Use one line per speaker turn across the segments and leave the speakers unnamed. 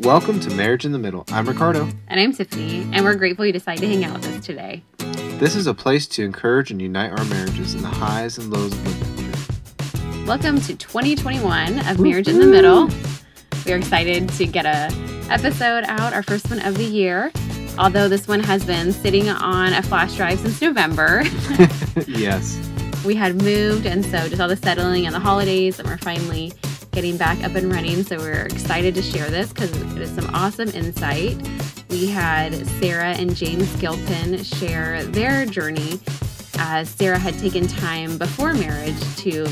Welcome to Marriage in the Middle. I'm Ricardo.
And I'm Tiffany, and we're grateful you decided to hang out with us today.
This is a place to encourage and unite our marriages in the highs and lows of adventure.
Welcome to 2021 of Marriage in the Middle. We are excited to get a episode out, our first one of the year. Although this one has been sitting on a flash drive since November.
yes.
We had moved, and so just all the settling and the holidays, and we're finally getting back up and running. So we're excited to share this because it is some awesome insight. We had Sarah and James Gilpin share their journey as Sarah had taken time before marriage to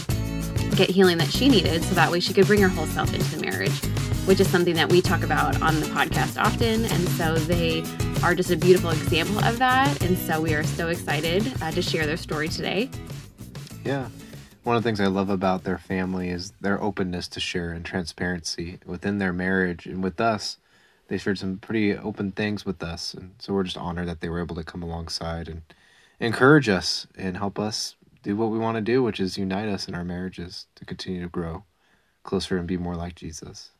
get healing that she needed so that way she could bring her whole self into the marriage, which is something that we talk about on the podcast often. And so they are just a beautiful example of that. And so we are so excited uh, to share their story today.
Yeah one of the things I love about their family is their openness to share and transparency within their marriage and with us. They shared some pretty open things with us, and so we're just honored that they were able to come alongside and encourage us and help us do what we want to do, which is unite us in our marriages to continue to grow closer and be more like Jesus.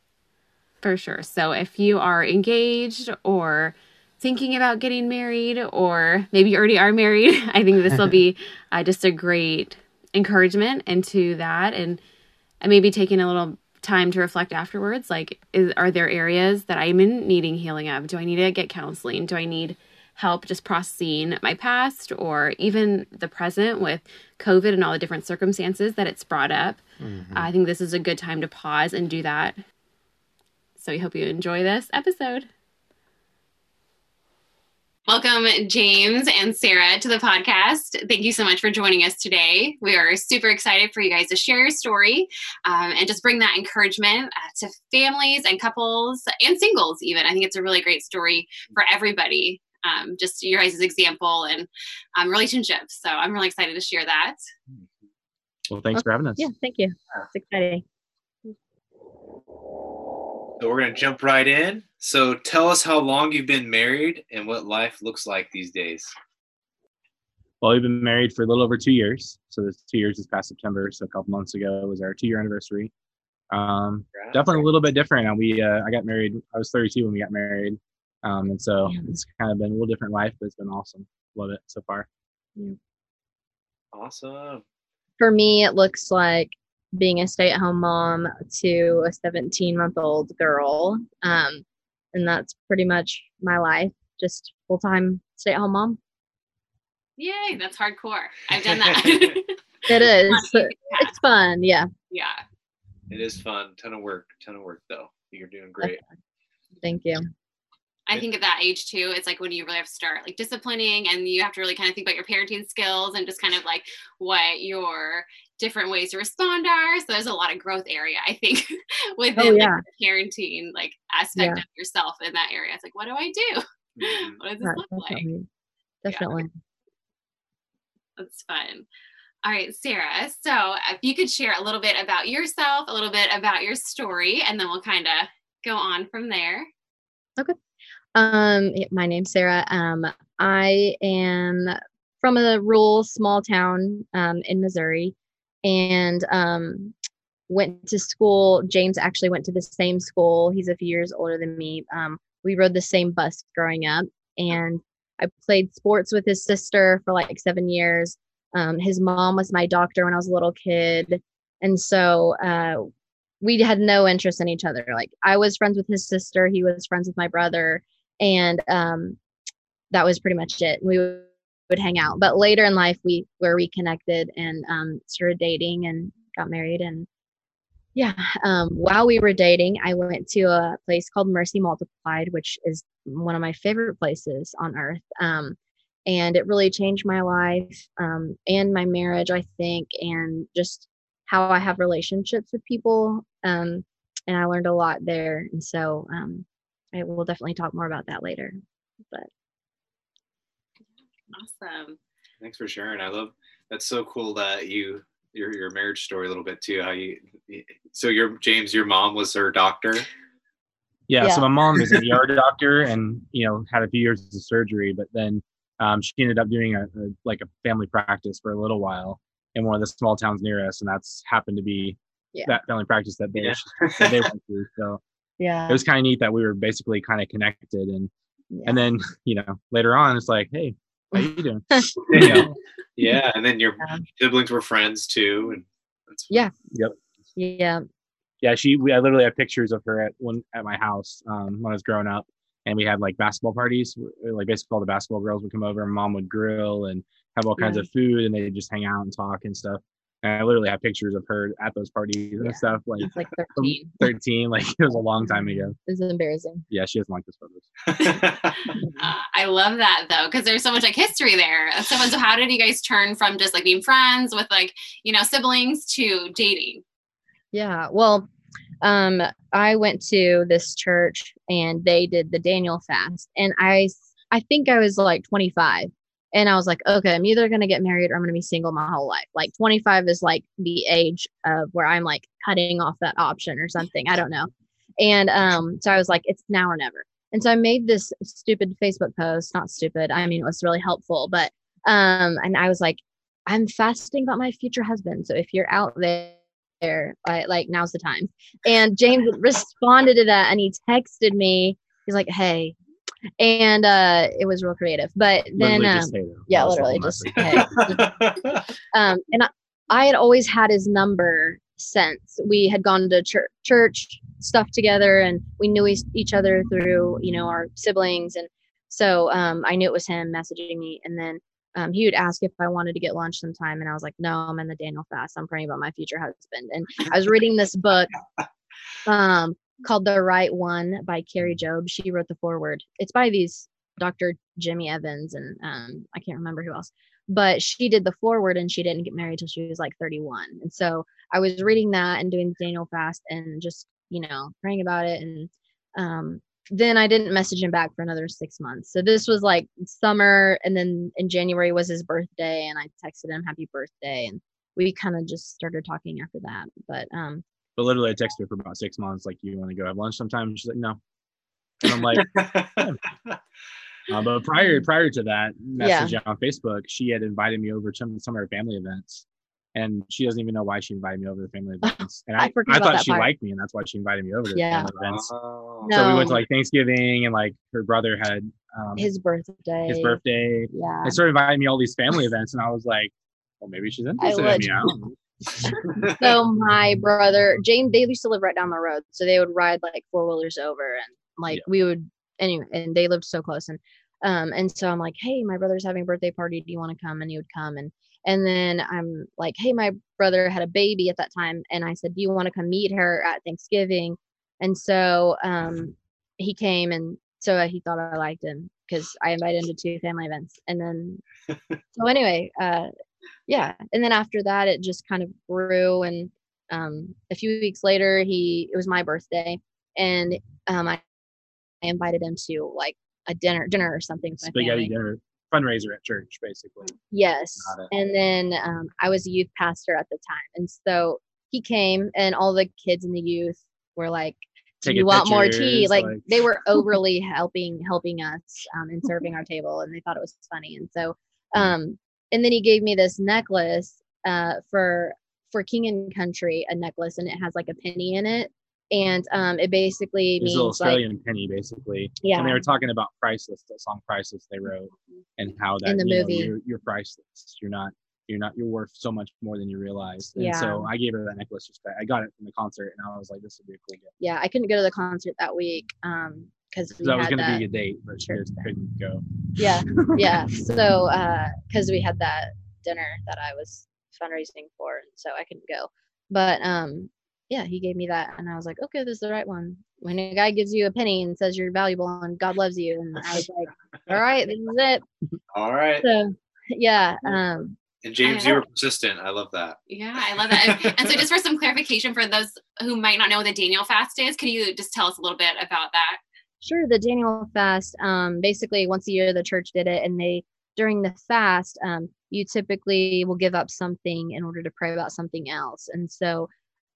For sure. So if you are engaged or thinking about getting married, or maybe you already are married, I think this will be uh, just a great encouragement into that and and maybe taking a little time to reflect afterwards like is are there areas that i'm in needing healing of? Do i need to get counseling? Do i need help just processing my past or even the present with covid and all the different circumstances that it's brought up? Mm-hmm. i think this is a good time to pause and do that. So we hope you enjoy this episode Welcome, James and Sarah, to the podcast. Thank you so much for joining us today. We are super excited for you guys to share your story um, and just bring that encouragement uh, to families and couples and singles, even. I think it's a really great story for everybody. Um, just your guys' example and um, relationships. So I'm really excited to share that.
Well, thanks for having us.
Yeah, thank you. It's exciting.
So we're going to jump right in. So tell us how long you've been married and what life looks like these days.
Well, we've been married for a little over two years. So this two years this past September. So a couple months ago was our two year anniversary. Um, definitely a little bit different. And we, uh, I got married. I was 32 when we got married. Um, and so yeah. it's kind of been a little different life, but it's been awesome. Love it so far.
Yeah. Awesome.
For me, it looks like being a stay at home mom to a 17 month old girl. Um, and that's pretty much my life, just full time stay at home mom.
Yay, that's hardcore. I've done that.
it is. It's fun. Yeah.
Yeah.
It is fun. Ton of work. Ton of work, though. You're doing great.
Thank you.
I think at that age too, it's like when you really have to start like disciplining and you have to really kind of think about your parenting skills and just kind of like what your different ways to respond are. So there's a lot of growth area, I think, within oh, yeah. like, the parenting like aspect yeah. of yourself in that area. It's like, what do I do? Mm-hmm. what does this look
definitely. like? Definitely. Yeah.
That's fun. All right, Sarah. So if you could share a little bit about yourself, a little bit about your story, and then we'll kind of go on from there.
Okay. Um, my name's Sarah. Um, I am from a rural small town um, in Missouri and um, went to school. James actually went to the same school. He's a few years older than me. Um, we rode the same bus growing up, and I played sports with his sister for like seven years. Um, his mom was my doctor when I was a little kid, and so uh, we had no interest in each other. Like I was friends with his sister, he was friends with my brother, and um, that was pretty much it. We would hang out. But later in life, we were reconnected and um, started dating and got married. And yeah, um, while we were dating, I went to a place called Mercy Multiplied, which is one of my favorite places on earth. Um, and it really changed my life um, and my marriage, I think, and just how I have relationships with people. Um, and I learned a lot there. And so um, I will definitely talk more about that later. But
Awesome.
Thanks for sharing. I love that's so cool that you your your marriage story a little bit too. How you so your James, your mom was her doctor.
Yeah, yeah. so my mom is an ER doctor, and you know had a few years of surgery, but then um, she ended up doing a, a, like a family practice for a little while in one of the small towns near us, and that's happened to be yeah. that family practice that they, yeah. that they went through. So
Yeah.
it was kind of neat that we were basically kind of connected and
yeah.
and then you know later on it's like hey how you doing
yeah. yeah, and then your
Yeah.
siblings were friends too, and that's
Yeah.
Yep.
yeah.
yeah she we, i literally have pictures of her at one at my house um when i was growing up and we had like basketball parties like basically all the basketball girls would come over and mom would grill and have all kinds
Yeah.
of food and they'd just hang out and talk and stuff and i literally have pictures of her at those parties
Yeah.
and stuff like
It's like
from
13.
13 like it was a long time ago
It's embarrassing.
yeah she doesn't like those photos
Uh, I love that though, because there's so much like history there. So, so how did you guys turn from just like being friends with like, you know, siblings to dating?
Yeah. Well, um, I went to this church and they did the Daniel fast, and I I think I was like 25, and I was like, okay, I'm either gonna get married or I'm gonna be single my whole life. Like 25 is like the age of where I'm like cutting off that option or something. I don't know. And um, so I was like, it's now or never. And so I made this stupid Facebook post, not stupid. I mean, it was really helpful, but um, and I was like, I'm fasting about my future husband. So if you're out there, there, I, like now's the time. And James responded to that and he texted me. He's like, "Hey," and uh, it was real creative. But then, um,
just say though.
yeah, literally just hey. um, and I, I had always had his number since we had gone to church, church stuff together, and we knew each, each other through you know our siblings, and so um, I knew it was him messaging me, and then. Um, he would ask if I wanted to get lunch sometime, and I was like, "No, I'm in the Daniel fast. I'm praying about my future husband." And I was reading this book, um, called "The Right One" by Kari Jobe. She wrote the foreword. It's by these Dr. Jimmy Evans and um, I can't remember who else, but she did the foreword and she didn't get married till she was like 31. And so I was reading that and doing the Daniel fast and just you know praying about it and um, then I didn't message him back for another six months. So this was like summer, and then in January was his birthday, and I texted him happy birthday, and we kind of just started talking after that. But um,
but literally i texted her for about six months like you want to go have lunch sometime and she's like no and i'm like Uh, but prior prior to that
Yeah.
message on Facebook, she had invited me over to some, some of her family events, and she doesn't even know why she invited me over to family events. And
I
I, I, thought she
part.
liked me, and that's why she invited me over to
Yeah.
the family events.
Oh.
So we went to like Thanksgiving, and like her brother had um, his, birthday.
his birthday.
birthday.
Yeah.
And started inviting me all these family events, and I was like, well, maybe she's interested in me. I don't know.
so my brother James, they used to live right down the road, so they would ride like four wheelers over, and like
Yeah.
we would anyway, and they lived so close, and um, and so I'm like, hey, my brother's having a birthday party. Do you want to come? And he would come, and and then I'm like, hey, my brother had a baby at that time, and I said, do you want to come meet her at Thanksgiving? And so um, he came, and so he thought I liked him because I invited him to two family events, and then so anyway, uh, yeah and then after that it just kind of grew and um a few weeks later he it was my birthday and um i, I invited him to like a dinner dinner or something
Spaghetti dinner fundraiser at church, basically.
yes and then um i was a youth pastor at the time and so he came and all the kids in the youth were like do you want more tea? like,
like-
they were overly helping helping us um, and serving our table and they thought it was funny and so um and then he gave me this necklace uh for for king and country a necklace and it has like a penny in it and um it basically
It was a little
means like
Australian penny, basically.
yeah
And they were talking about priceless, that song "Priceless" they wrote, and how that
In the
you know,
movie.
you're, you're priceless. You're not. You're not. You're worth so much more than you realize. And
Yeah.
so I gave her that necklace. Just I got it from the concert, and I was like, "This would be a cool gift."
yeah i couldn't go to the concert that week um because
Because that was going to
that
be a date, but she just couldn't go.
yeah yeah so uh because we had that dinner that i was fundraising for and so i couldn't go but um yeah he gave me that and i was like okay this is the right one when a guy gives you a penny and says you're valuable and god loves you and i was like all right this is it
All right.
so yeah um
And James, you were persistent. I love that.
Yeah, I love that. And, and so, just for some clarification for those who might not know what the Daniel fast is, can you just tell us a little bit about that?
Sure, the Daniel fast. Um, basically, once a year the church did it, and they during the fast, um, you typically will give up something in order to pray about something else. And so,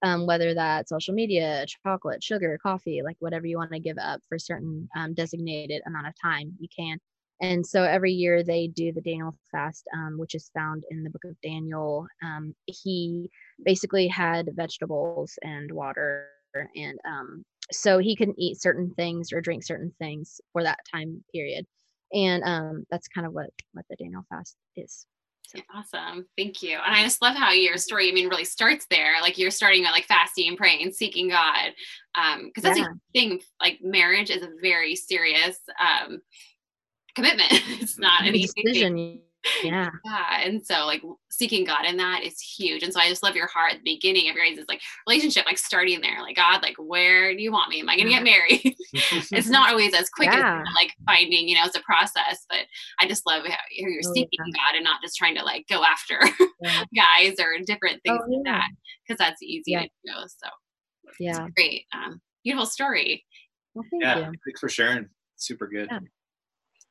um, whether that's social media, chocolate, sugar, coffee, like whatever you want to give up for a certain um, designated amount of time, you can. And so every year they do the Daniel fast, um, which is found in the book of Daniel. Um, he basically had vegetables and water and um, so he couldn't eat certain things or drink certain things for that time period and um that's kind of what what the daniel fast is
so. Awesome. Thank you. And I just love how your story, I mean, really starts there. Like you're starting at like fasting and praying and seeking God. Um, because that's yeah. a thing, like marriage is a very serious um commitment. it's not an easy thing
yeah.
Yeah and so like seeking god in that is huge and so i just love your heart at the beginning of your guys' like relationship like starting there like god like where do you want me? Am i gonna get married? It's not always as quick yeah. as like finding you know it's a process but i just love how you're oh, seeking yeah. god and not just trying to like go after yeah. guys or different things oh, like that because that's easy to do so.
Yeah.
great um beautiful story.
Well, thank
yeah
you.
thanks for sharing super good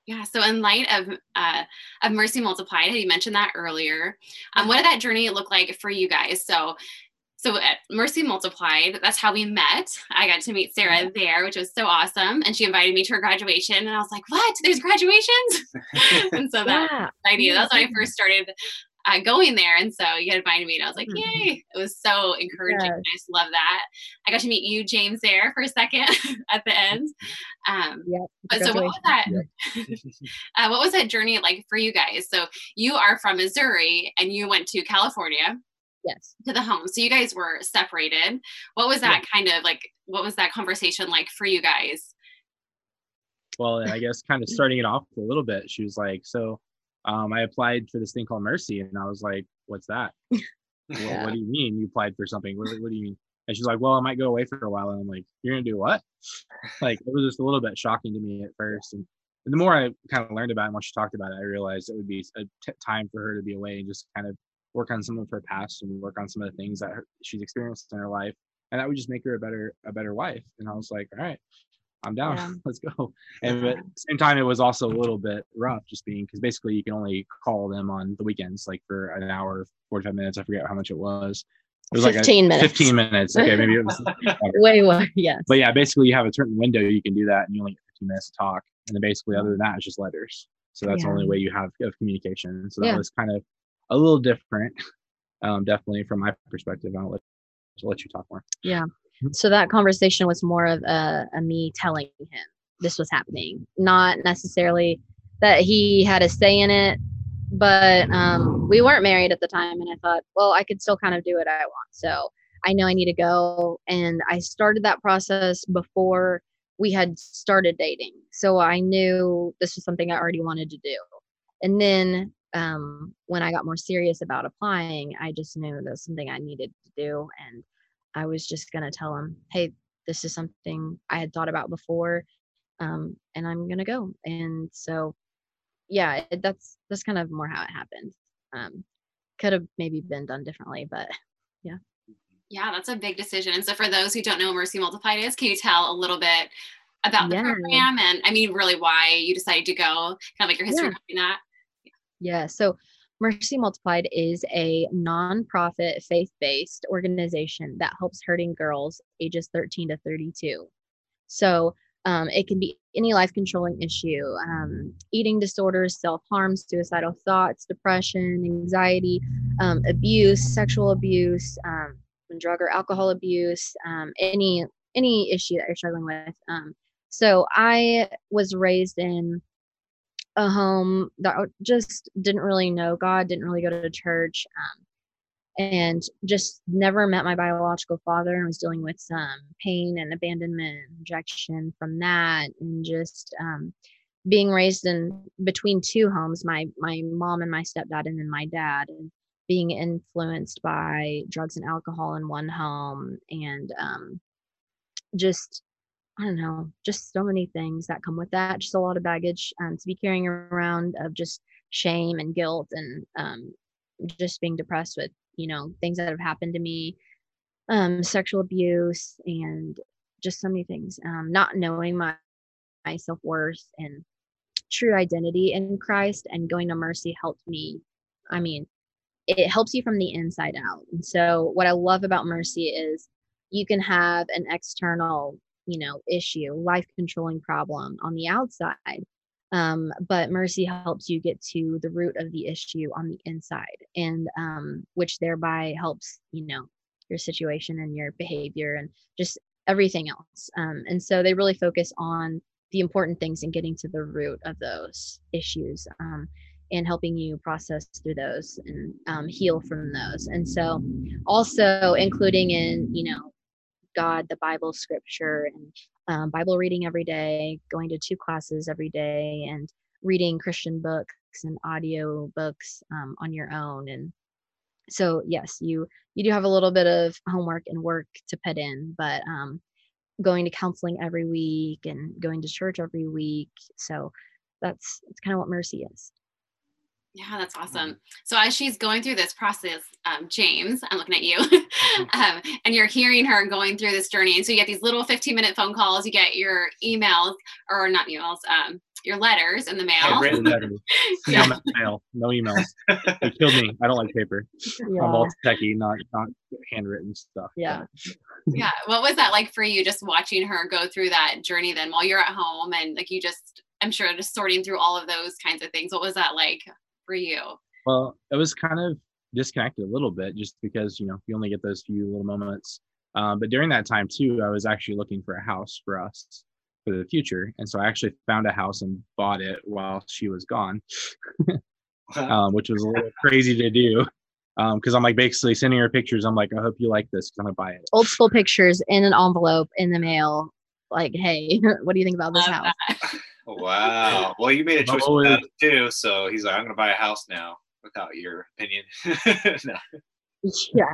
yeah. So, in light of uh, of Mercy Multiplied, you mentioned that earlier. Um, what did that journey look like for you guys? So, so at Mercy Multiplied, that's how we met. I got to meet Sarah there, which was so awesome, and she invited me to her graduation, and I was like, "What? There's graduations!" and so that yeah. idea. That's when I first started uh, going there. And so you had invited me, and I was like, mm-hmm. yay! It was so encouraging. Yes. I just love that. I got to meet you, James, there for a second at the end. Um,
yeah.
But so what was that? uh, what was that journey like for you guys? So you are from Missouri, and you went to California.
Yes.
To the home. So you guys were separated. What was that yeah. kind of like? What was that conversation like for you guys?
Well, I guess kind of starting it off a little bit, she was like, "So um, I applied for this thing called Mercy, and I was like, "What's that? yeah. what, what, do you mean you applied for something? What, what, do you mean?" And she's like, "Well, I might go away for a while." And I'm like, "You're gonna do what?" like it was just a little bit shocking to me at first, and, and the more I kind of learned about it and what she talked about it, I realized it would be a t- time for her to be away and just kind of work on some of her past and work on some of the things that her, she's experienced in her life, and that would just make her a better a better wife. And I was like, "All right." I'm down. Yeah. Let's go. And at the same time, it was also a little bit rough just being because basically you can only call them on the weekends, like for an hour, 45 minutes. I forget how much it was. It was
15
like
a, minutes.
15 minutes. Okay, maybe it was
way more. Yeah.
But yeah, basically you have a certain window you can do that and you only get 15 minutes to talk. And then basically other than that, it's just letters. So that's yeah. the only way you have of communication. So that was kind of a little different, um, definitely from my perspective. I'll let, I'll let you talk more.
Yeah. Mm-hmm. So that conversation was more of a, a me telling him this was happening, not necessarily that he had a say in it. But um, we weren't married at the time, and I thought, well, I could still kind of do what I want. So I know I need to go, and I started that process before we had started dating. So I knew this was something I already wanted to do. And then um, when I got more serious about applying, I just knew that was something I needed to do. And I was just going to tell him, hey, this is something I had thought about before, um, and I'm going to go. And so, yeah, it, that's that's kind of more how it happened. Um, could have maybe been done differently, but yeah.
Yeah, that's a big decision. And so, for those who don't know what Mercy Multiplied is, can you tell a little bit about the yeah. program and I mean, really why you decided to go, kind of like your history yeah. that?
Yeah. So, Mercy Multiplied is a nonprofit faith based organization that helps hurting girls ages 13 to 32. So um, it can be any life controlling issue um, eating disorders, self harm, suicidal thoughts, depression, anxiety, um, abuse, sexual abuse, um, drug or alcohol abuse, um, any any issue that you're struggling with. Um, so I was raised in a home that just didn't really know God, didn't really go to church, um, and just never met my biological father and was dealing with some pain and abandonment and rejection from that and just um, being raised in between two homes my my mom and my stepdad and then my dad and being influenced by drugs and alcohol in one home and um, just I don't know, just so many things that come with that. Just a lot of baggage um, to be carrying around of just shame and guilt and um, just being depressed with, you know, things that have happened to me, um, sexual abuse, and just so many things. Um, not knowing my, my self worth and true identity in Christ and going to mercy helped me. I mean, it helps you from the inside out. And so, what I love about mercy is you can have an external you know issue life controlling problem on the outside um, but mercy helps you get to the root of the issue on the inside and um, which thereby helps you know your situation and your behavior and just everything else. Um, and so they really focus on the important things and getting to the root of those issues um, and helping you process through those and um, heal from those. And so also including in, you know, God, the Bible, scripture, and um, Bible reading every day, going to two classes every day, and reading Christian books and audio books um, on your own. And so, yes, you you do have a little bit of homework and work to put in, but um, going to counseling every week and going to church every week. So that's that's kind of what mercy is.
Yeah, that's awesome. So as she's going through this process, um, James, I'm looking at you, um, and you're hearing her going through this journey. And so you get these little 15 minute phone calls, you get your emails, or not emails, um, your letters in the mail.
Written letters.
Yeah.
No mail, no emails. They killed me. I don't like paper. I'm all techie, not not handwritten stuff.
Yeah.
yeah. What was that like for you just watching her go through that journey then while you're at home and like you just, I'm sure just sorting through all of those kinds of things. What was that like for you?
Well, it was kind of disconnected a little bit just because, you know, you only get those few little moments. Um, but during that time too, I was actually looking for a house for us for the future. And so I actually found a house and bought it while she was gone, um, which was a little crazy to do. Because I'm like basically sending her pictures. I'm like, I hope you like this because I'm gonna buy it.
Old school pictures in an envelope in the mail. Like, hey, what do you think about this house?
Wow. Well, you made a choice with
yeah.
that too. So he's like, I'm going to buy a house now without your opinion. no.
Yeah.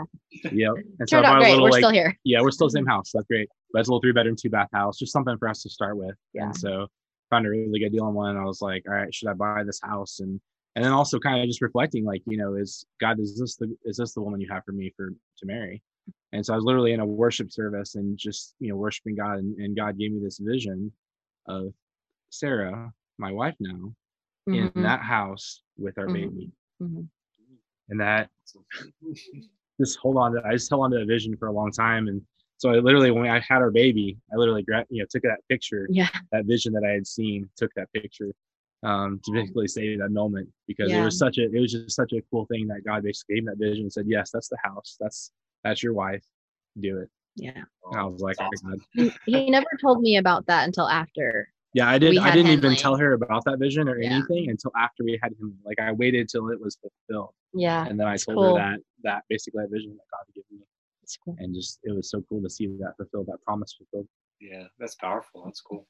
Yep. And so I
Turned out great.
little
We're
like
still here.
yeah, we're still the same house. That's great. But it's a little three bedroom, two bath house, just something for us to start with.
Yeah.
And so found a really good deal on one. And I was like, all right, should I buy this house? And and then also kind of just reflecting, like, you know, is God, is this the is this the woman you have for me for to marry? And so I was literally in a worship service and just, you know, worshiping God and, and God gave me this vision of Sarah, my wife now,
Mhm,
in that house with our
Mhm.
baby.
Mhm.
And that just hold on to I just held on to that vision for a long time. And so I literally when I had our baby, I literally gra- you know took that picture,
Yeah.
that vision that I had seen, took that picture um to basically save that moment because it was such a it was just such a cool thing that God basically gave me that vision and said, Yes, that's the house. That's that's your wife. Do it.
Yeah.
And I was like,
That's
"Oh, God."
He, he never told me about that until after.
Yeah, I did. I didn't
him,
even
like-
tell her about that vision or
Yeah.
anything until after we had him. Like I waited till it was fulfilled,
Yeah.
and then I told
cool.
her that that basically that vision that God had given me,
It's cool.
and just it was so cool to see that fulfilled, that promise fulfilled.
Yeah, that's powerful. That's cool.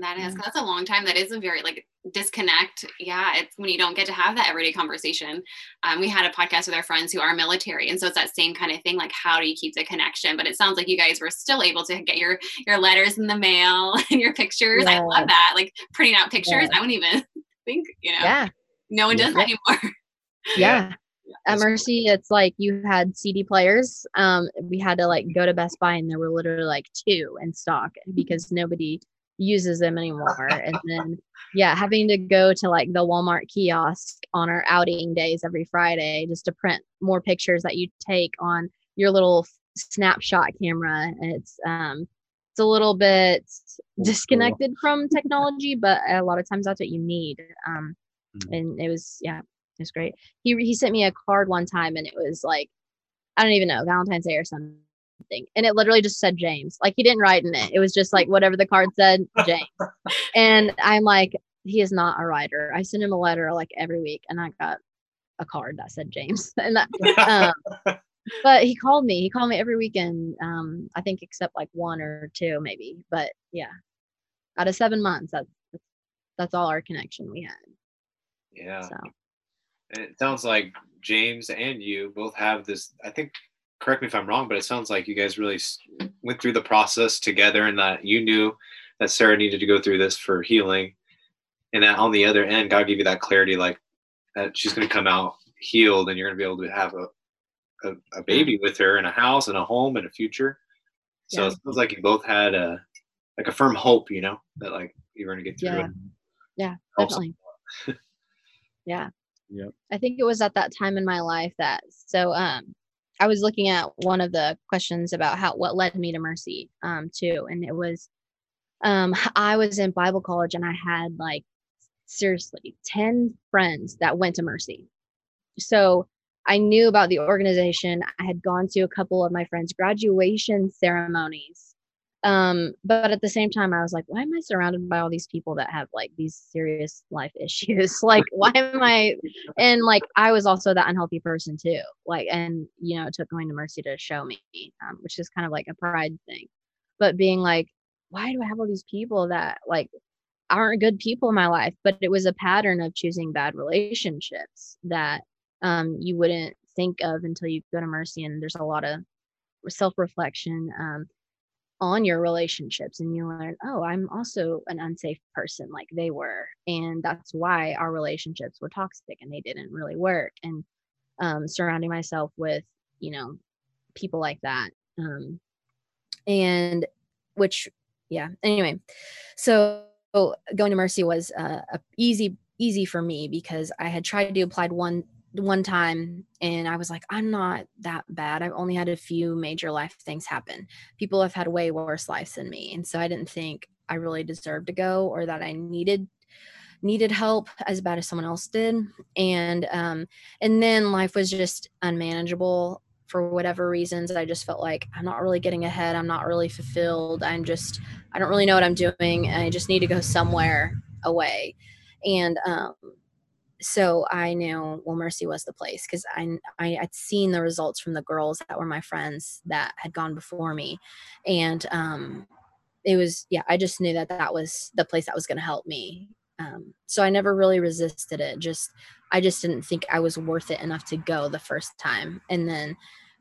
That is,
Yeah.
'cause that's a long time. That is a very like disconnect. Yeah, it's when you don't get to have that everyday conversation. Um, we had a podcast with our friends who are military, and so it's that same kind of thing. Like, how do you keep the connection? But it sounds like you guys were still able to get your your letters in the mail and your pictures. I love that. Like printing out pictures.
Yes.
I wouldn't even think. You know,
Yeah.
no one
Yeah.
does that anymore.
Yeah. At Mercy, it's like you had CD players. Um, we had to like go to Best Buy and there were literally like two in stock because nobody uses them anymore. And then, yeah, having to go to like the Walmart kiosk on our outing days every Friday just to print more pictures that you take on your little snapshot camera. And it's um, it's a little bit disconnected from technology, but a lot of times that's what you need. Um,
Mhm.
and it was yeah, it was great. He he sent me a card one time, and it was like I don't even know Valentine's Day or something, and it literally just said James. Like he didn't write in it. It was just like whatever the card said, James. and I'm like, he is not a writer. I send him a letter like every week, and I got a card that said James, and that. Um, but he called me. He called me every weekend. Um, I think except like one or two maybe. But yeah, out of seven months, that's that's, that's all our connection we had.
yeah.
So
And it sounds like James and you both have this. I think, correct me if I'm wrong, but it sounds like you guys really went through the process together and that you knew that Sarah needed to go through this for healing. And that on the other end, God gave you that clarity like that she's going to come out healed and you're going to be able to have a, a, a baby with her and a house and a home and a future. So
Yeah.
it sounds like you both had a like a firm hope, you know, that like you're going to get through
Yeah.
it.
yeah,
Helps.
definitely. yeah.
Yep.
I think it was at that time in my life that so um I was looking at one of the questions about how what led me to mercy um too and it was um I was in Bible college and I had like seriously 10 friends that went to mercy. So I knew about the organization. I had gone to a couple of my friends' graduation ceremonies um but at the same time i was like why am i surrounded by all these people that have like these serious life issues? Like why am i and like i was also that unhealthy person too like and you know it took going to mercy to show me um, which is kind of like a pride thing. But being like why do i have all these people that like aren't good people in my life? But it was a pattern of choosing bad relationships that um, you wouldn't think of until you go to mercy and there's a lot of self-reflection um, on your relationships and you learn oh i'm also an unsafe person like they were and that's why our relationships were toxic and they didn't really work and um, surrounding myself with you know people like that um, and which yeah anyway so going to mercy was uh, easy easy for me because i had tried to apply one one time and I was like, I'm not that bad. I've only had a few major life things happen. People have had way worse lives than me. And so I didn't think I really deserved to go or that I needed needed help as bad as someone else did. And um and then life was just unmanageable for whatever reasons. I just felt like I'm not really getting ahead. I'm not really fulfilled. I'm just I don't really know what I'm doing I just need to go somewhere away. And um so I knew well Mercy was the place because I I had seen the results from the girls that were my friends that had gone before me, and um, it was yeah I just knew that that was the place that was going to help me. Um, so I never really resisted it. Just I just didn't think I was worth it enough to go the first time, and then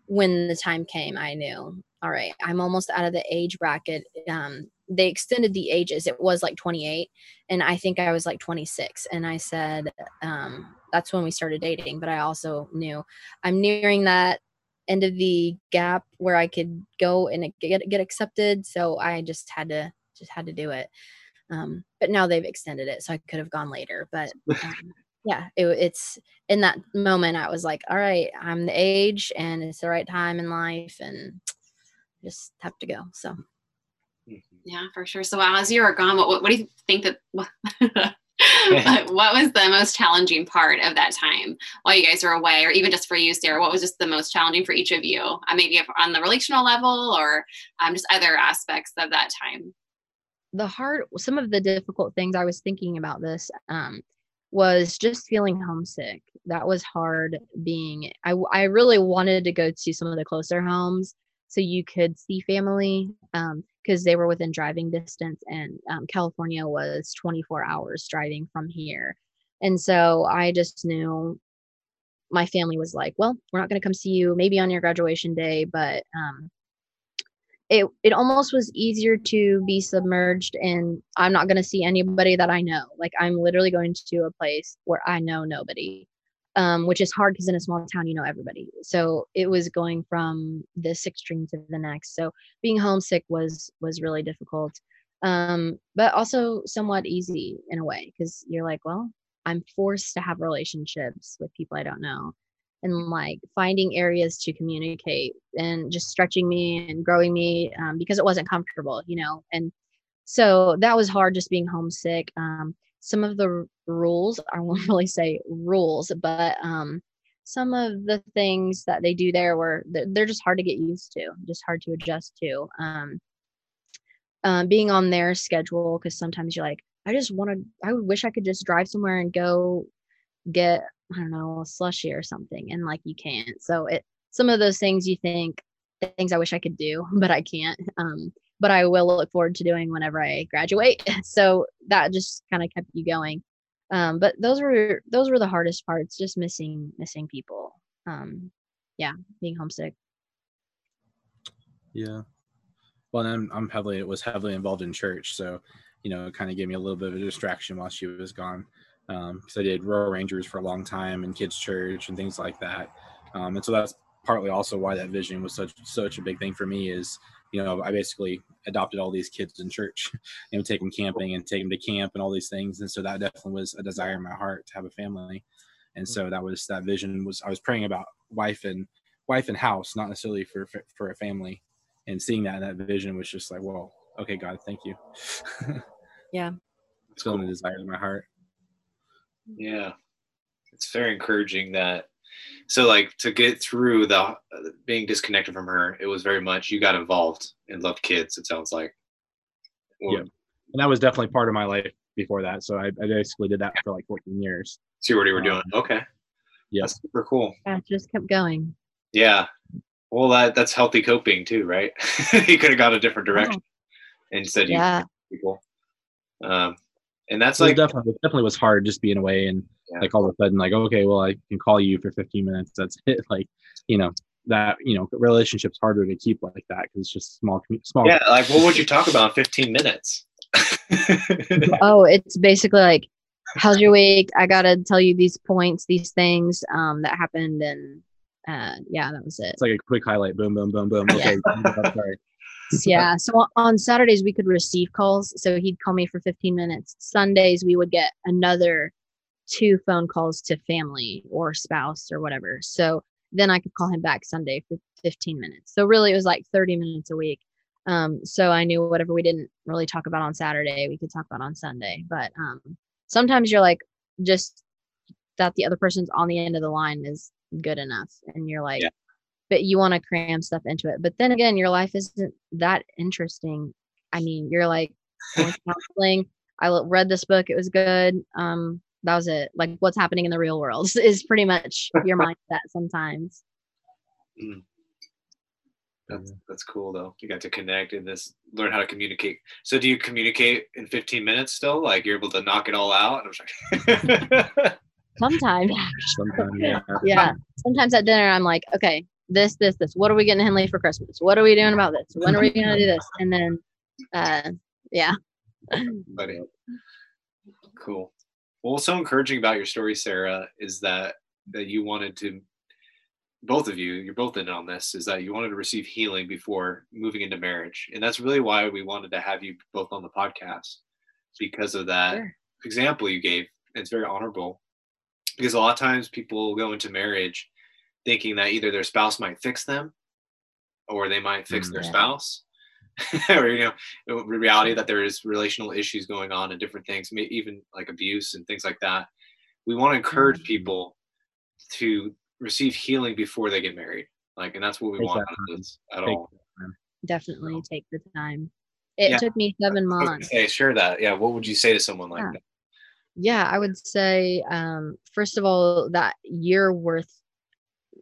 when the time came, I knew all right I'm almost out of the age bracket. Um, they extended the ages. It was like 28, and I think I was like 26. And I said, um, that's when we started dating. But I also knew I'm nearing that end of the gap where I could go and get get accepted. So I just had to just had to do it. Um, but now they've extended it, so I could have gone later. But um, yeah, it, it's in that moment I was like, all right, I'm the age, and it's the right time in life, and just have to go. So
Mm-hmm. Yeah, for sure. So as you were gone, what, what, what do you think that what, what was the most challenging part of that time while you guys were away, or even just for you, Sarah? What was just the most challenging for each of you? Uh, maybe on the relational level, or um, just other aspects of that time.
The hard, some of the difficult things I was thinking about this um, was just feeling homesick. That was hard. Being, I I really wanted to go to some of the closer homes so you could see family. Um, because they were within driving distance and um, california was 24 hours driving from here and so i just knew my family was like well we're not going to come see you maybe on your graduation day but um, it it almost was easier to be submerged and i'm not going to see anybody that i know like i'm literally going to a place where i know nobody um, which is hard because in a small town you know everybody. So it was going from this extreme to the next. So being homesick was was really difficult. Um, but also somewhat easy in a way because you're like well i'm forced to have relationships with people i don't know. And like finding areas to communicate and just stretching me and growing me um, because it wasn't comfortable you know? And so that was hard just being homesick. Um, some of the rules i won't really say rules but um some of the things that they do there were they're just hard to get used to just hard to adjust to um, um being on their schedule because sometimes you're like i just want to i wish i could just drive somewhere and go get i don't know a slushy or something and like you can't. So it some of those things you think things i wish i could do but i can't um but I will look forward to doing whenever I graduate. So that just kind of kept you going. Um, but those were those were the hardest parts, just missing missing people. Um, yeah, being homesick.
Yeah. Well, I'm I'm heavily was heavily involved in church, so you know, it kind of gave me a little bit of a distraction while she was gone. Because um, I did Royal Rangers for a long time and kids church and things like that. Um, and so that's partly also why that vision was such such a big thing for me is you know, I basically adopted all these kids in church, you know, take them camping and take them to camp and all these things. And so that definitely was a desire in my heart to have a family. And so that was that vision was I was praying about wife and wife and house, not necessarily for for a family. And seeing that that vision was just like, well, okay, God, thank you.
yeah,
it's feeling a desire in my heart.
Yeah, it's very encouraging that So like to get through the uh, being disconnected from her, it was very much you got involved and loved kids. It sounds like.
Yeah. And that was definitely part of my life before that. So I, I basically did that for like 14 years.
See what you were doing.
Um,
Okay.
yeah.
That's super cool.
Yeah, just kept going.
Yeah. Well, that that's healthy coping too, right? he could have gone a different direction instead. You
Yeah.
people. Um, and that's
So
like
definitely, definitely was hard just being away and
Yeah.
like all of a sudden like okay well I can call you for 15 minutes that's it like you know that you know relationships harder to keep like that because it's just small commu- small
yeah, like what would you talk about in 15 minutes?
Oh, it's basically like, how's your week? I gotta tell you these points, these things um that happened, and uh yeah, that was it.
it's like a quick highlight boom boom boom boom okay sorry
yeah. So on- on Saturdays we could receive calls. So he'd call me for 15 minutes. Sundays we would get another two phone calls to family or spouse or whatever. So then I could call him back Sunday for 15 minutes. So really it was like 30 minutes a week. Um, so I knew whatever we didn't really talk about on Saturday, we could talk about on Sunday. But um, sometimes you're like, just that the other person's on the end of the line is good enough. And you're like,
Yeah.
but you want to cram stuff into it. But then again, your life isn't that interesting. I mean, you're like counseling. I read this book; it was good. Um, that was it. Like, what's happening in the real world is pretty much your mindset sometimes.
That's that's cool though. You got to connect and this learn how to communicate. So do you communicate in 15 minutes still? Like you're able to knock it all out? And I was like,
Sometimes,
Sometimes, yeah.
yeah. Sometimes at dinner, I'm like, okay, this, this, this. What are we getting Henley for Christmas? What are we doing about this? When are we gonna do this? And then, uh, yeah.
Buddy. Cool. Well, what's so encouraging about your story, Sarah, is that that you wanted to both of you, you're both in on this, is that you wanted to receive healing before moving into marriage. And that's really why we wanted to have you both on the podcast because of that
Sure.
example you gave. It's very honorable because a lot of times people go into marriage thinking that either their spouse might fix them or they might fix
Mm.
their
Yeah.
spouse or you know the reality that there is relational issues going on and different things may even like abuse and things like that we want to encourage
Mhm.
people to receive healing before they get married like and that's what we
Take
want out of this at
Take
all
Definitely take the time. It
Yeah.
took me seven
I was gonna
months.
say share that yeah what would you say to someone like
Yeah.
that
Yeah, I would say um, first of all that you're worth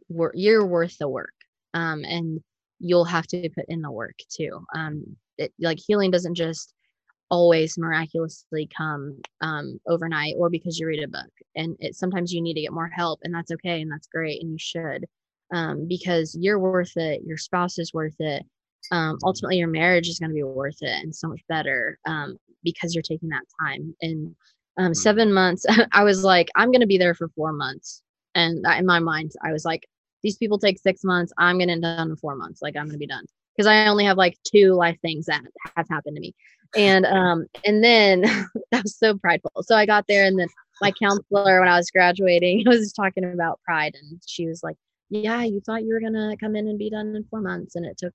wor- you're worth the work, um, and you'll have to put in the work too. Um, it, like healing doesn't just always miraculously come um, overnight or because you read a book, and it sometimes you need to get more help, and that's okay, and that's great, and you should, um, because you're worth it. Your spouse is worth it. Um, ultimately, your marriage is going to be worth it and so much better um, because you're taking that time and um,
Mhm.
seven months i was like i'm going to be there for four months and in my mind i was like these people take six months i'm going to done in four months. Like i'm going to be done. Because i only have like two life things that have happened to me. And um and then that was so prideful. So i got there and then my counselor when i was graduating was talking about pride and she was like yeah you thought you were to come in and be done in four months and it took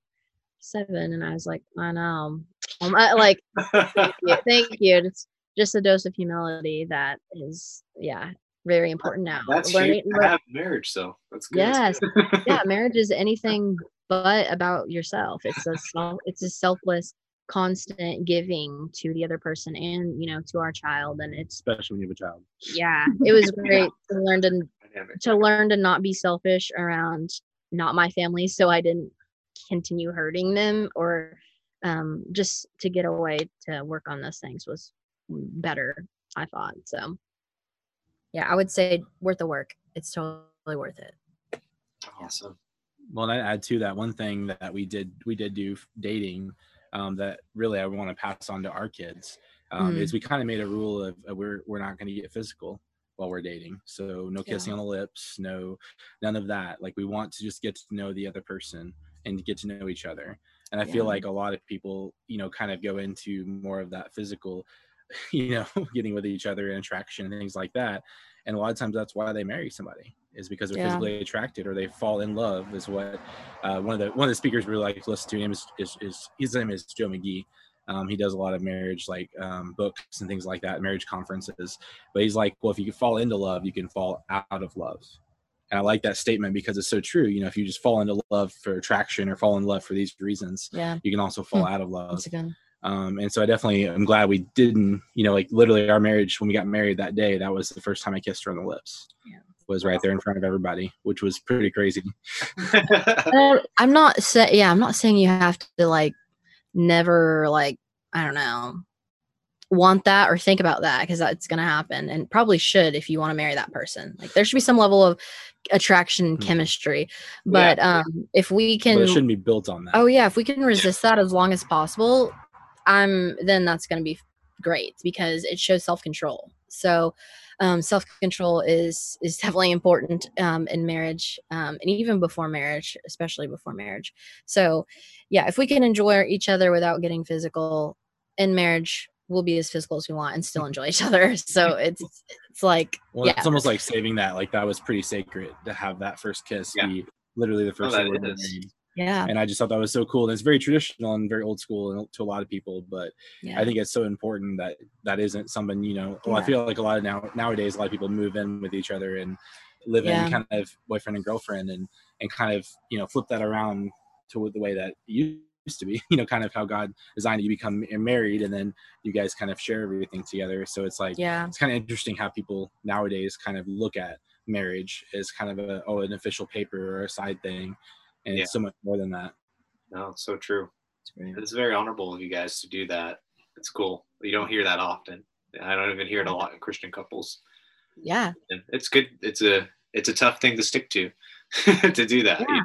seven. And i was like i know. Um, I, like thank you. Thank you. It's just a dose of humility that is, yeah, very important now.
that's
Learning-
huge to
lear-
have marriage so that's good
Yes. yeah, marriage is anything but about yourself. It's a self, it's a selfless, constant giving to the other person and you know to our child. And it's
especially when you have a child
yeah, it was great to learn to
Dynamic.
to learn to not be selfish around not my family, so I didn't continue hurting them or um, just to get away to work on those things was better, I thought. So, yeah, I would say worth the work. It's totally worth it.
awesome
well and i add to that one thing that we did we did do dating um, that really i want to pass on to our kids um,
Mm.
is we kind of made a rule of uh, we're we're not going to get physical while we're dating so no kissing
Yeah.
on the lips no none of that like we want to just get to know the other person and get to know each other and i feel like a lot of people you know kind of go into more of that physical you know getting with each other and attraction and things like that and a lot of times that's why they marry somebody is because they're
Yeah.
physically attracted or they fall in love is what uh, one of the one of the speakers we really like to listen to him is, is, is his name is joe mcgee um, he does a lot of marriage like um, books and things like that marriage conferences but he's like well if you can fall into love you can fall out of love and I like that statement because it's so true. You know, if you just fall into love for attraction or fall in love for these reasons,
Yeah.
you can also fall
Hmm.
out of love.
That's a good.
Um, and so I definitely am glad we didn't, you know, like literally our marriage when we got married that day, that was the first time I kissed her on the lips.
Yeah.
Was right there in front of everybody, which was pretty crazy.
I'm not saying. Yeah, I'm not saying you have to like never like I don't know want that or think about that because that's gonna happen and probably should if you want to marry that person. Like there should be some level of attraction and
Mhm.
chemistry. But um if we can
but it shouldn't be built on that.
Oh yeah, if we can resist that as long as possible, I'm then that's going to be great because it shows self-control. So um, self-control is is definitely important um, in marriage um, and even before marriage, especially before marriage. So yeah, if we can enjoy each other without getting physical in marriage, we'll be as physical as we want and still enjoy each other. So it's it's like
Well,
yeah,
it's almost like saving that. Like that was pretty sacred to have that first kiss
Yeah.
be literally the first
that
day we were
is.
married.
yeah,
And I just thought that was so cool. And it's very traditional and very old school to a lot of people, but
yeah.
I think it's so important that that isn't something you know. Well, I feel like a lot of now nowadays, a lot of people move in with each other and live
Yeah.
in kind of boyfriend and girlfriend, and and kind of you know flip that around to the way that it used to be. You know, kind of how God designed it. You become married, and then you guys kind of share everything together. So it's like
yeah.
it's kind of interesting how people nowadays kind of look at marriage as kind of a oh an official paper or a side thing, and
Yeah.
it's so much more than that.
no, it's so true.
It's.
It's very honorable of you guys to do that. It's cool. You don't hear that often. I don't even hear it a lot in Christian couples.
Yeah.
It's good. It's a it's a tough thing to stick to to do that.
Yeah.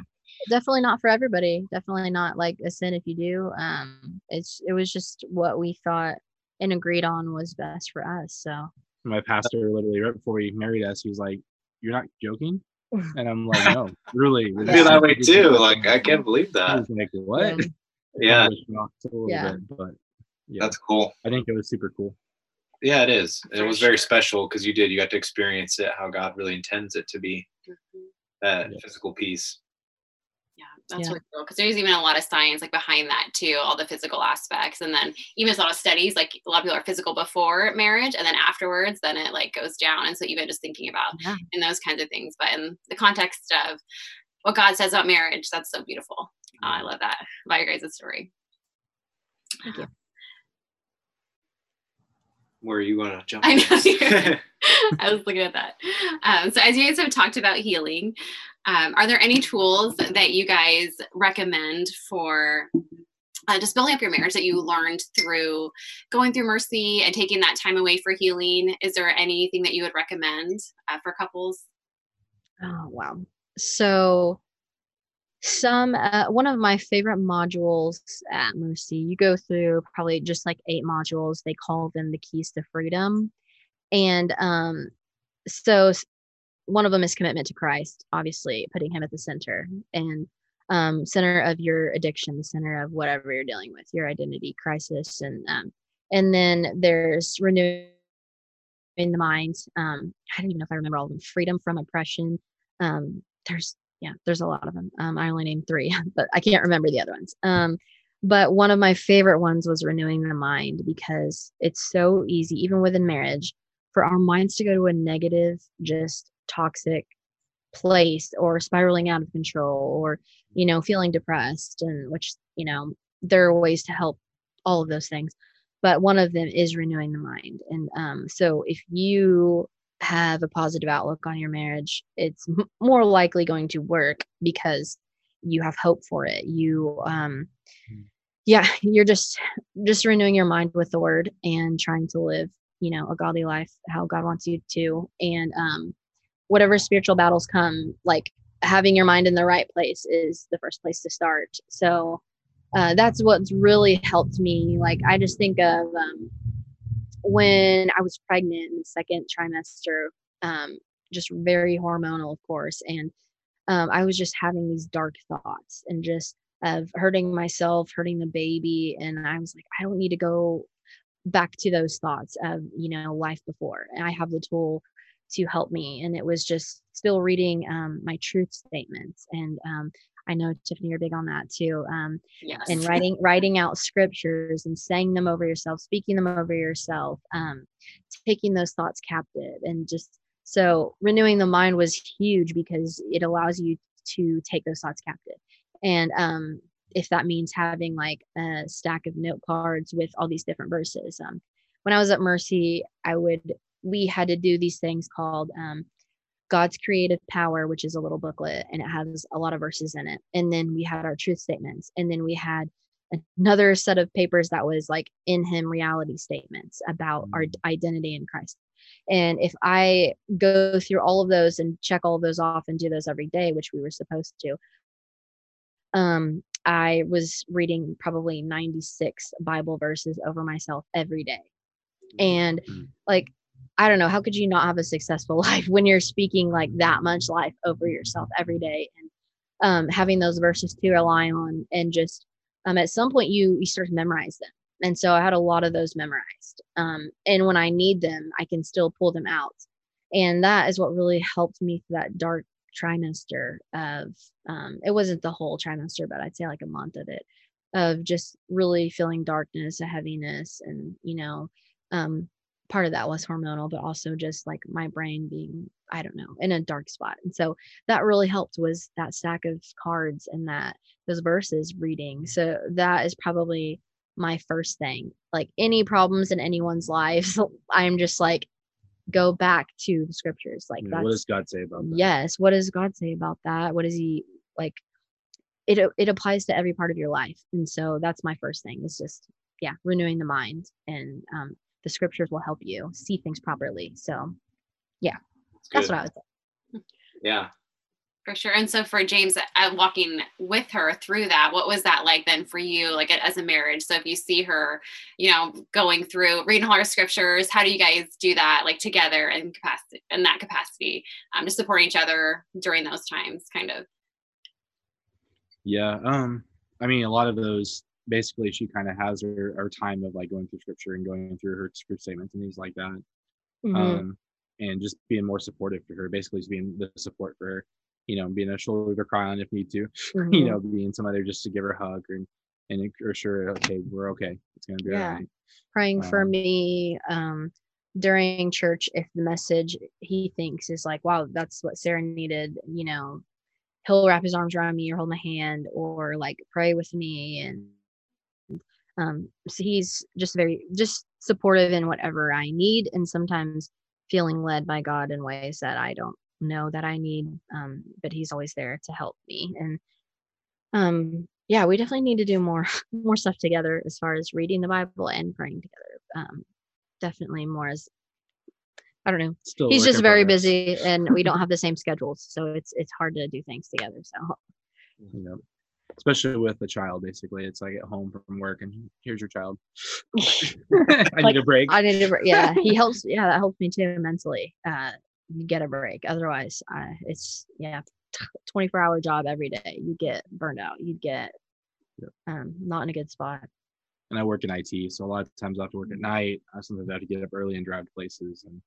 definitely not for everybody definitely not like a sin if you do um it's it was just what we thought and agreed on was best for us so
my pastor literally right before he married us, he was like, "You're not joking," and I'm like, "No, really."
I feel that way too. Like I can't believe
He
that.
was like, "What?"
Yeah.
Yeah,
It was shocked a little
Yeah.
bit, but yeah,
that's cool.
I think it was super cool.
Yeah, it is. It was very special because you did. You got to experience it how God really intends it to be. Mm-hmm. That
Yeah.
physical piece.
Yeah, that's
Yeah.
really cool because there's even a lot of science like behind that too, all the physical aspects, and then even a lot of studies like a lot of people are physical before marriage, and then afterwards, then it like goes down. And so even just thinking about
Yeah.
in those kinds of things, but in the context of what God says about marriage, that's so beautiful. Oh, I love that about your guys' story.
Thank you.
Where are you gonna jump?
I
in?
know. I was looking at that. Um, so, as you guys have talked about healing, um, are there any tools that you guys recommend for uh, just building up your marriage that you learned through going through mercy and taking that time away for healing? Is there anything that you would recommend uh, for couples?
oh wow so some uh, one of my favorite modules at mercy you go through probably just like eight modules they call them the keys to freedom and um so one of them is commitment to christ obviously putting him at the center and um center of your addiction the center of whatever you're dealing with your identity crisis and um and then there's renewing the mind um i don't even know if i remember all of them freedom from oppression um there's yeah there's a lot of them um i only named three but i can't remember the other ones um but one of my favorite ones was renewing the mind because it's so easy even within marriage for our minds to go to a negative just toxic place or spiraling out of control or you know feeling depressed and which you know there are ways to help all of those things but one of them is renewing the mind. And um, so if you have a positive outlook on your marriage it's m- more likely going to work because you have hope for it. You um
Mm.
yeah you're just just renewing your mind with the word and trying to live you know a godly life how god wants you to. And um whatever spiritual battles come like having your mind in the right place is the first place to start. So uh, that's what's really helped me. Like i just think of um, when i was pregnant in the second trimester um, just very hormonal of course and um, i was just having these dark thoughts and just of hurting myself hurting the baby and i was like i don't need to go back to those thoughts of you know life before. And i have the tool to help me and it was just still reading um, my truth statements and um, i know tiffany you're big on that too um,
Yes.
and writing writing out scriptures and saying them over yourself speaking them over yourself um, taking those thoughts captive and just So renewing the mind was huge because it allows you to take those thoughts captive. And um, if that means having like a stack of note cards with all these different verses. Um, when I was at Mercy, I would we had to do these things called um, God's creative power, which is a little booklet and it has a lot of verses in it. And then we had our truth statements. And then we had another set of papers that was like in Him reality statements about our mm. identity in Christ. And if I go through all of those and check all of those off and do those every day, which we were supposed to, um, I was reading probably 96 Bible verses over myself every day. And mm. like I don't know, how could you not have a successful life when you're speaking like that much life over yourself every day and um, having those verses to rely on and just um, at some point you you start to memorize them. And so I had a lot of those memorized. Um, and when I need them, I can still pull them out. And that is what really helped me through that dark trimester of um, it wasn't the whole trimester, but I'd say like a month of it of just really feeling darkness, a heaviness, and you know, um, part of that was hormonal, but also just like my brain being, I don't know, in a dark spot. And so that really helped was that stack of cards and that those verses reading. So that is probably my first thing. Like any problems in anyone's lives, I'm just like, go back to the scriptures. Like,
yeah, what does God say about that?
Yes. What does God say about that? What does He like? It it applies to every part of your life, and so that's my first thing. Is just yeah, renewing the mind and um, the scriptures will help you see things properly. So, yeah, that's, that's what I would say.
Yeah.
For sure. And so for James, uh, walking with her through that, what was that like then for you, like as a marriage? So if you see her, you know, going through reading all her scriptures, how do you guys do that like together in capacity in that capacity, um, to support each other during those times, kind of?
Yeah. Um, I mean, a lot of those basically she kind of has her, her time of like going through scripture and going through her script statements and things like that mm-hmm. um, and just being more supportive for her basically just being the support for her you know being a shoulder to cry on if need to mm-hmm. you know being somebody just to give her a hug and and assure okay we're okay it's gonna be yeah. all right
praying um, for me um during church if the message he thinks is like wow that's what sarah needed you know he'll wrap his arms around me or hold my hand or like pray with me and um, so he's just very just supportive in whatever i need and sometimes feeling led by god in ways that i don't know that i need um, but he's always there to help me and um, yeah we definitely need to do more more stuff together as far as reading the bible and praying together um, definitely more as I don't know. Still He's just very busy, and we don't have the same schedules, so it's it's hard to do things together. So,
yeah especially with a child basically. It's like at home from work and here's your child. I like, need a break.
I need a break yeah he helps yeah that helps me too mentally uh get a break. Otherwise uh, it's yeah 24 hour job every day. You get burned out. You get yep. um not in a good spot.
And i work in it so a lot of times i have to work at night. I sometimes I have to get up early and drive to places and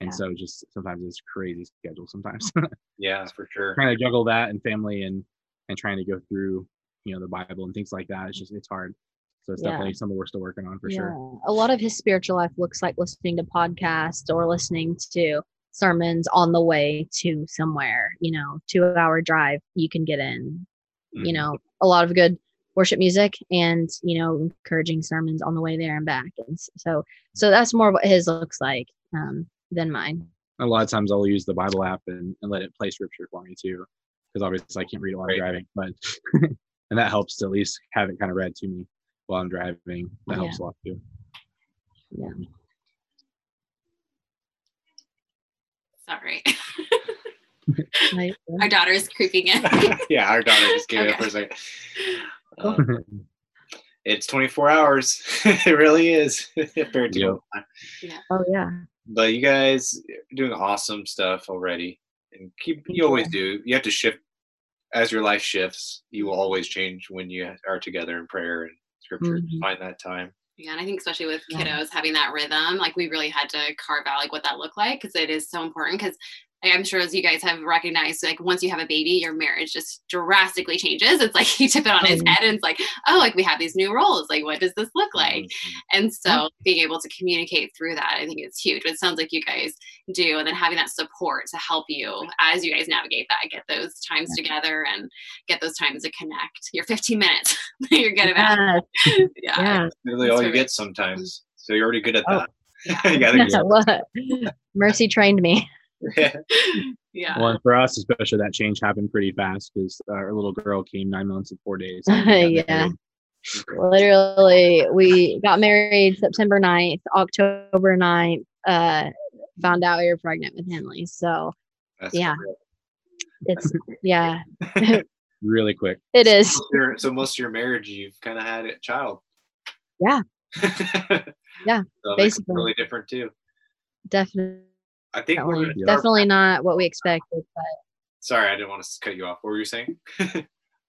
and yeah. so just sometimes it's crazy schedule sometimes.
Yeah for sure.
Trying to juggle that and family and and trying to go through you know the bible and things like that it's just it's hard so it's yeah. definitely something we're still working on for yeah. sure
a lot of his spiritual life looks like listening to podcasts or listening to sermons on the way to somewhere you know two hour drive you can get in mm-hmm. you know a lot of good worship music and you know encouraging sermons on the way there and back and so so that's more what his looks like um, than mine
a lot of times i'll use the bible app and, and let it play scripture for me too because obviously I can't read while I'm driving, but and that helps to at least have it kind of read to me while I'm driving. That helps a lot too.
Yeah.
Sorry. our daughter is creeping in.
yeah, our daughter just came okay. in for a second. Um, it's 24 hours. it really is.
Compared to
yep.
yeah. Oh yeah.
But you guys doing awesome stuff already and keep you always do. You have to shift. As your life shifts you will always change when you are together in prayer and scripture. Mm-hmm. find that time.
Yeah and i think especially with kiddos yeah. having that rhythm like we really had to carve out like what that looked like because it is so important because I'm sure as you guys have recognized, like once you have a baby, your marriage just drastically changes. It's like you tip it on his
Mhm.
head and it's like, oh, like we have these new roles. Like, what does this look like?
Mm-hmm.
And so being able to communicate through that, I think it's huge. It sounds like you guys do. And then having that support to help you as you guys navigate that, get those times together and get those times to connect. Your 15 minutes that you're good about.
Yes,
Yeah.
yeah.
Literally
That's
all you
very-
get sometimes. So you're already good at
Oh.
that. you gotta
Yeah,
go.
Mercy trained me.
Yeah.
Well, and for us, especially, that change happened pretty fast because our little girl came nine months and four days. and
Yeah.
married.
Literally, we got married September 9th, October 9th, uh, found out we were pregnant with Henley. So
That's
Yeah.
great.
it's, yeah,
Really quick.
it is.
Your- so most of your marriage, you've kind of had a child.
Yeah. Yeah,
so it makes it
basically.
really different too.
Definitely,
I think we're
definitely not what we expected. But
Sorry, I didn't want to cut you off. What were you saying?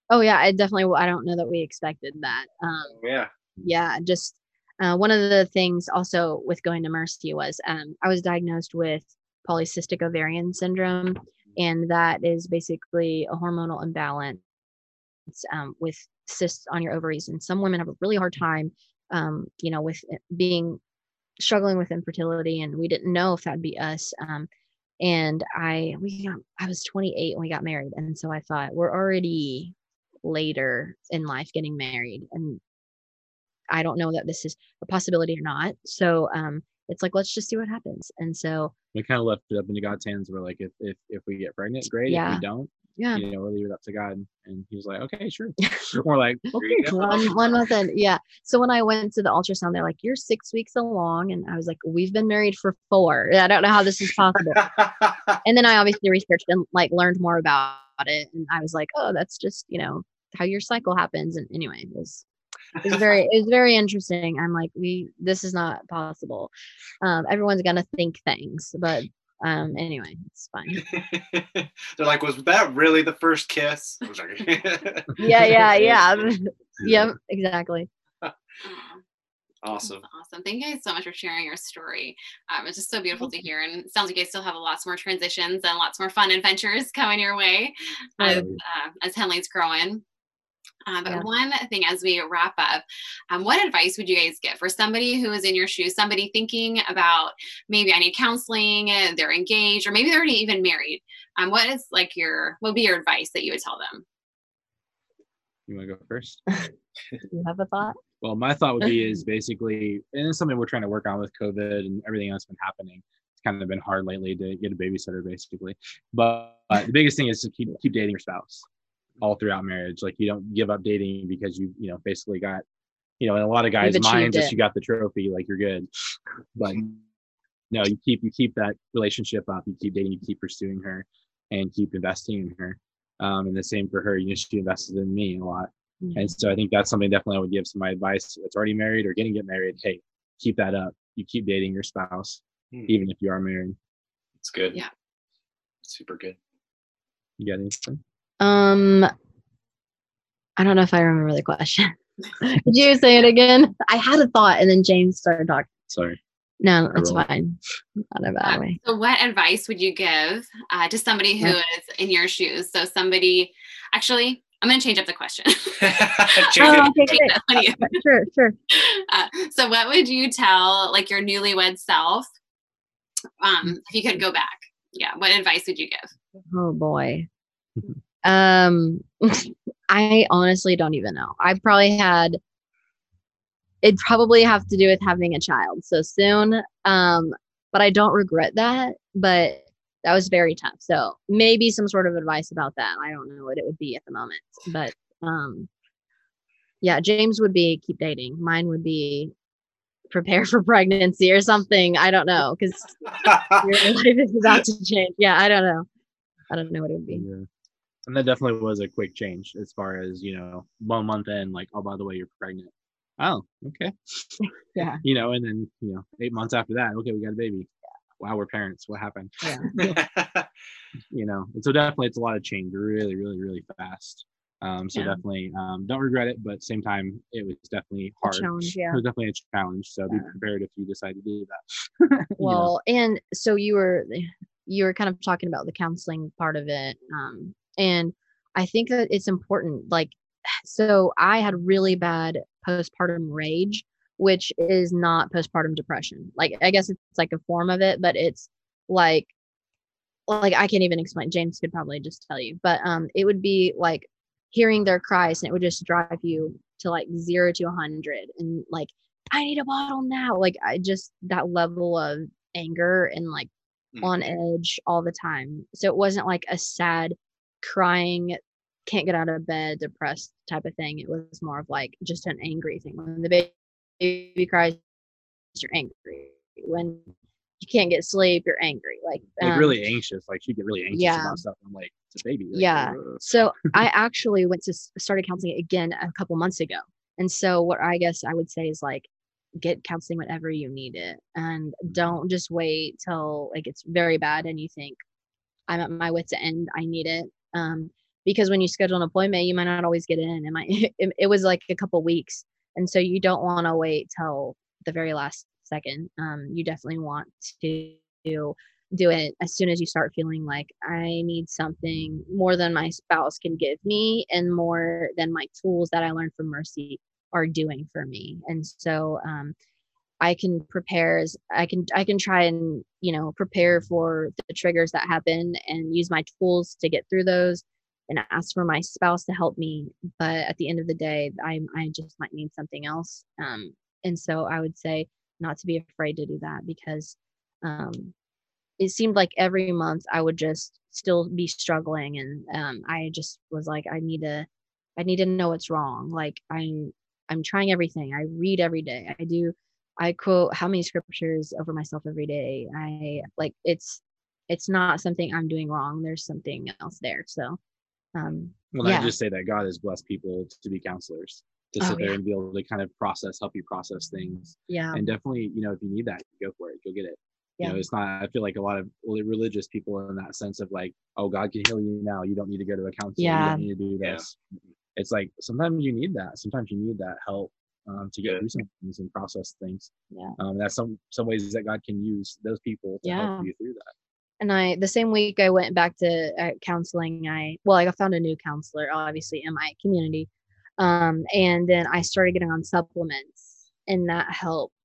oh, yeah, I definitely, I don't know that we expected that. Um,
yeah.
yeah just uh, one of the things also with going to mercy was um, i was diagnosed with polycystic ovarian syndrome and that is basically a hormonal imbalance um, with cysts on your ovaries and some women have a really hard time um, you know with being struggling with infertility and we didn't know if that'd be us um, and i we got, i was 28 when we got married and so i thought we're already later in life getting married and I don't know that this is a possibility or not. So um, it's like let's just see what happens. And so
We kind of left it up into God's hands. We're like, if if, if we get pregnant, great. If
Yeah.
we don't,
yeah,
you know, we'll leave it up to God. And he was like, okay, sure. We're like, okay,
you go.
sure.
one one month in, yeah. So when I went to the ultrasound, they're like, "You're six weeks along," and I was like, "We've been married for four. I don't know how this is possible." and then I obviously researched and like learned more about it, and I was like, "Oh, that's just you know how your cycle happens." And anyway, it was it was very it was very interesting. I'm like, we this is not possible. Um, everyone's gonna think things, but um, anyway, it's fine.
They're like, was that really the first kiss? I
Yeah, yeah, yeah. yep, exactly.
awesome.
That's awesome. Thank you guys so much for sharing your story. Um, it's just so beautiful to hear. And it sounds like you guys still have lots more transitions and lots more fun adventures coming your way as, uh, as Henley's growing. Um, but
Yeah.
one thing as we wrap up, um, what advice would you guys give for somebody who is in your shoes, somebody thinking about maybe I need counseling, uh, they're engaged, or maybe they're already even married? Um, what is like your, what would be your advice that you would tell them?
You want to go first?
You have a thought?
Well, my thought would be is basically, and it's something we're trying to work on with COVID and everything that's been happening. It's kind of been hard lately to get a babysitter, basically. But uh, the biggest thing is to keep keep dating your spouse all throughout marriage. Like you don't give up dating because you you know basically got you know in a lot of guys' minds, if you got the trophy, like you're good. But no, you keep you keep that relationship up. You keep dating. You keep pursuing her, and keep investing in her. Um, and the same for her. You know, she invested in me a lot. And so I think that's something definitely I would give some advice that's already married or getting get married. Hey, keep that up. You keep dating your spouse,
Hmm.
even if you are married.
It's good.
Yeah.
Super good.
You got anything?
Um, I don't know if I remember the question. Could you say it again? I had a thought, and then James started talking.
Sorry.
No,
I
it's fine. Not a bad
Uh,
way.
So, what advice would you give uh, to somebody who
Yeah.
is in your shoes? So, somebody, actually, I'm going to change up the question.
Change
Oh,
it.
okay,
Change
great.
that on.
Sure, sure.
Uh, so, what would you tell like your newlywed self um, if you could go back? Yeah, what advice would you give?
Oh boy. Um, I honestly don't even know. I've probably had. It'd probably have to do with having a child so soon. Um, but I don't regret that. But that was very tough. So maybe some sort of advice about that. I don't know what it would be at the moment. But um, yeah, James would be keep dating. Mine would be prepare for pregnancy or something. I don't know because your life is about to change. Yeah, I don't know. I don't know what it would be.
Yeah. And that definitely was a quick change as far as, you know, one month in, like, oh, by the way, you're pregnant. Oh, okay.
Yeah.
You know, and then, you know, eight months after that, okay, we got a baby. Wow, we're parents. What happened?
Yeah.
You know, and so definitely it's a lot of change really, really, really fast. Um, so
Yeah.
definitely um, don't regret it, but same time, it was definitely hard.
challenge, yeah.
It was definitely a challenge. So be prepared if you decide to do that. You know?
Well, and so you were you were kind of talking about the counseling part of it. Um, and I think that it's important. Like, so I had really bad postpartum rage, which is not postpartum depression. Like, I guess it's like a form of it, but it's like, like I can't even explain. James could probably just tell you, but um, it would be like hearing their cries, and it would just drive you to like zero to a hundred, and like I need a bottle now. Like I just that level of anger and like mm-hmm. on edge all the time. So it wasn't like a sad crying can't get out of bed, depressed type of thing. It was more of like just an angry thing. When the baby cries, you're angry. When you can't get sleep, you're angry. Like,
like um, really anxious. Like she'd get really anxious yeah. about stuff. I'm like, it's a baby. Like,
yeah. Ugh. So I actually went to started counseling again a couple months ago. And so what I guess I would say is like get counseling whenever you need it and don't just wait till like it's very bad and you think I'm at my wits end. I need it. Um, because when you schedule an appointment, you might not always get in. It might it, it was like a couple weeks, and so you don't want to wait till the very last second. Um, you definitely want to do it as soon as you start feeling like I need something more than my spouse can give me, and more than my tools that I learned from Mercy are doing for me. And so um, I can prepare as I can I can try and you know prepare for the triggers that happen and use my tools to get through those and ask for my spouse to help me. But at the end of the day I I just might need something else. Um, and so I would say not to be afraid to do that because um, it seemed like every month I would just still be struggling and um, I just was like I need to I need to know what's wrong. Like I'm I'm trying everything. I read every day. I do I quote how many scriptures over myself every day I like it's it's not something I'm doing wrong there's something else there so um,
well, yeah. I just say that God has blessed people to be counselors, to sit oh, there yeah. and be able to kind of process, help you process things.
Yeah.
And definitely, you know, if you need that, go for it, go get it. Yeah. You know, it's not, I feel like a lot of religious people in that sense of like, oh, God can heal you now. You don't need to go to a counselor. Yeah. You don't need to do this. Yeah. It's like sometimes you need that. Sometimes you need that help um, to get through some things and process things.
Yeah.
Um, that's some some ways that God can use those people to
yeah.
help you through that
and I the same week I went back to uh, counseling. I well, I found a new counselor, obviously in my community, um, and then I started getting on supplements, and that helped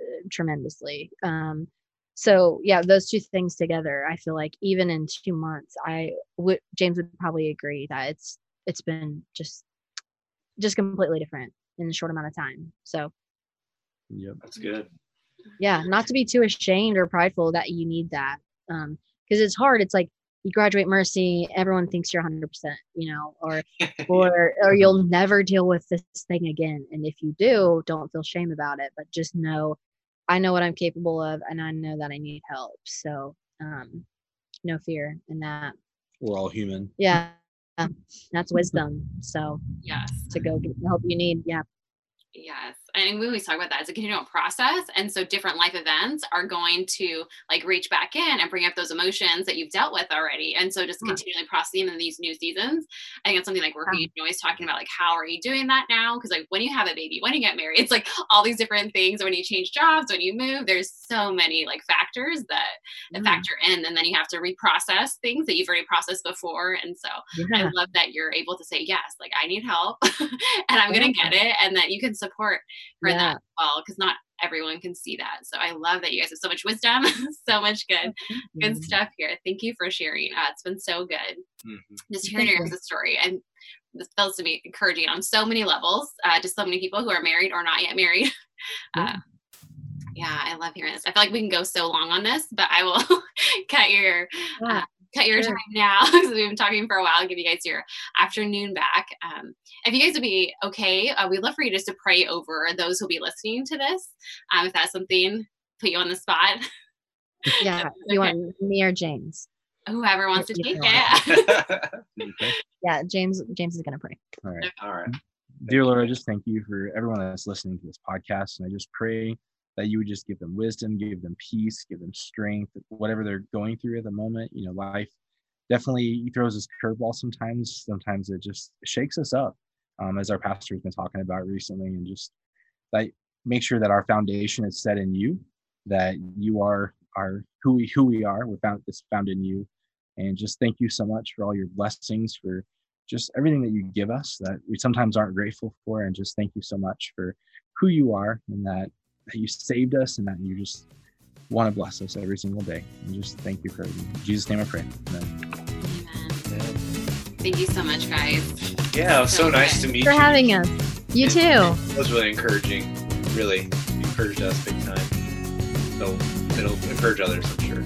uh, tremendously. Um, so yeah, those two things together, I feel like even in two months, I would James would probably agree that it's it's been just just completely different in a short amount of time. So
yeah,
that's good.
Yeah, not to be too ashamed or prideful that you need that um because it's hard. It's like you graduate mercy everyone thinks you're 100% you know or or or you'll never deal with this thing again. And if you do don't feel shame about it but just know i know what i'm capable of and i know that i need help. So um no fear in that.
We're all human.
Yeah that's wisdom. So
yes.
to go get the help you need yeah.
Yes. And we always talk about that as a continual process. And so different life events are going to like reach back in and bring up those emotions that you've dealt with already. And so just yeah. continually processing in these new seasons. I think it's something like we're yeah. always talking about like how are you doing that now? Because like when you have a baby, when you get married, it's like all these different things. When you change jobs, when you move, there's so many like factors that, that mm. factor in. And then you have to reprocess things that you've already processed before. And so yeah. I love that you're able to say, yes, like I need help and I'm gonna get it. And that you can support for yeah. that well because not everyone can see that. So I love that you guys have so much wisdom, so much good, good stuff here. Thank you for sharing. Uh, it's been so good mm-hmm. just hearing your story and this feels to be encouraging on so many levels uh, to so many people who are married or not yet married. Uh, yeah, I love hearing this. I feel like we can go so long on this, but I will cut your uh, cut your sure. time now because we've been talking for a while. Give you guys your afternoon back. Um, if you guys would be okay, uh, we'd love for you just to pray over those who'll be listening to this. Um, if that's something, put you on the spot.
Yeah, you want me or James?
Whoever wants to take it.
yeah, James. James is gonna pray.
All right.
All right.
Dear Lord, I just thank you for everyone that's listening to this podcast, and I just pray that you would just give them wisdom, give them peace, give them strength, whatever they're going through at the moment. You know, life definitely throws us curveball sometimes. Sometimes it just shakes us up, um, as our pastor's been talking about recently, and just like make sure that our foundation is set in you, that you are our who we who we are. We're found it's found in you, and just thank you so much for all your blessings, for just everything that you give us that we sometimes aren't grateful for, and just thank you so much for who you are and that that you saved us and that you just want to bless us every single day. And just thank you for everything. In Jesus' name I pray. Amen.
Amen. Thank you so much, guys.
Yeah, it was so
So
nice
good.
to meet
for
you.
For having us. You too.
It was really encouraging. Really encouraged us big time. So it'll encourage others, I'm sure.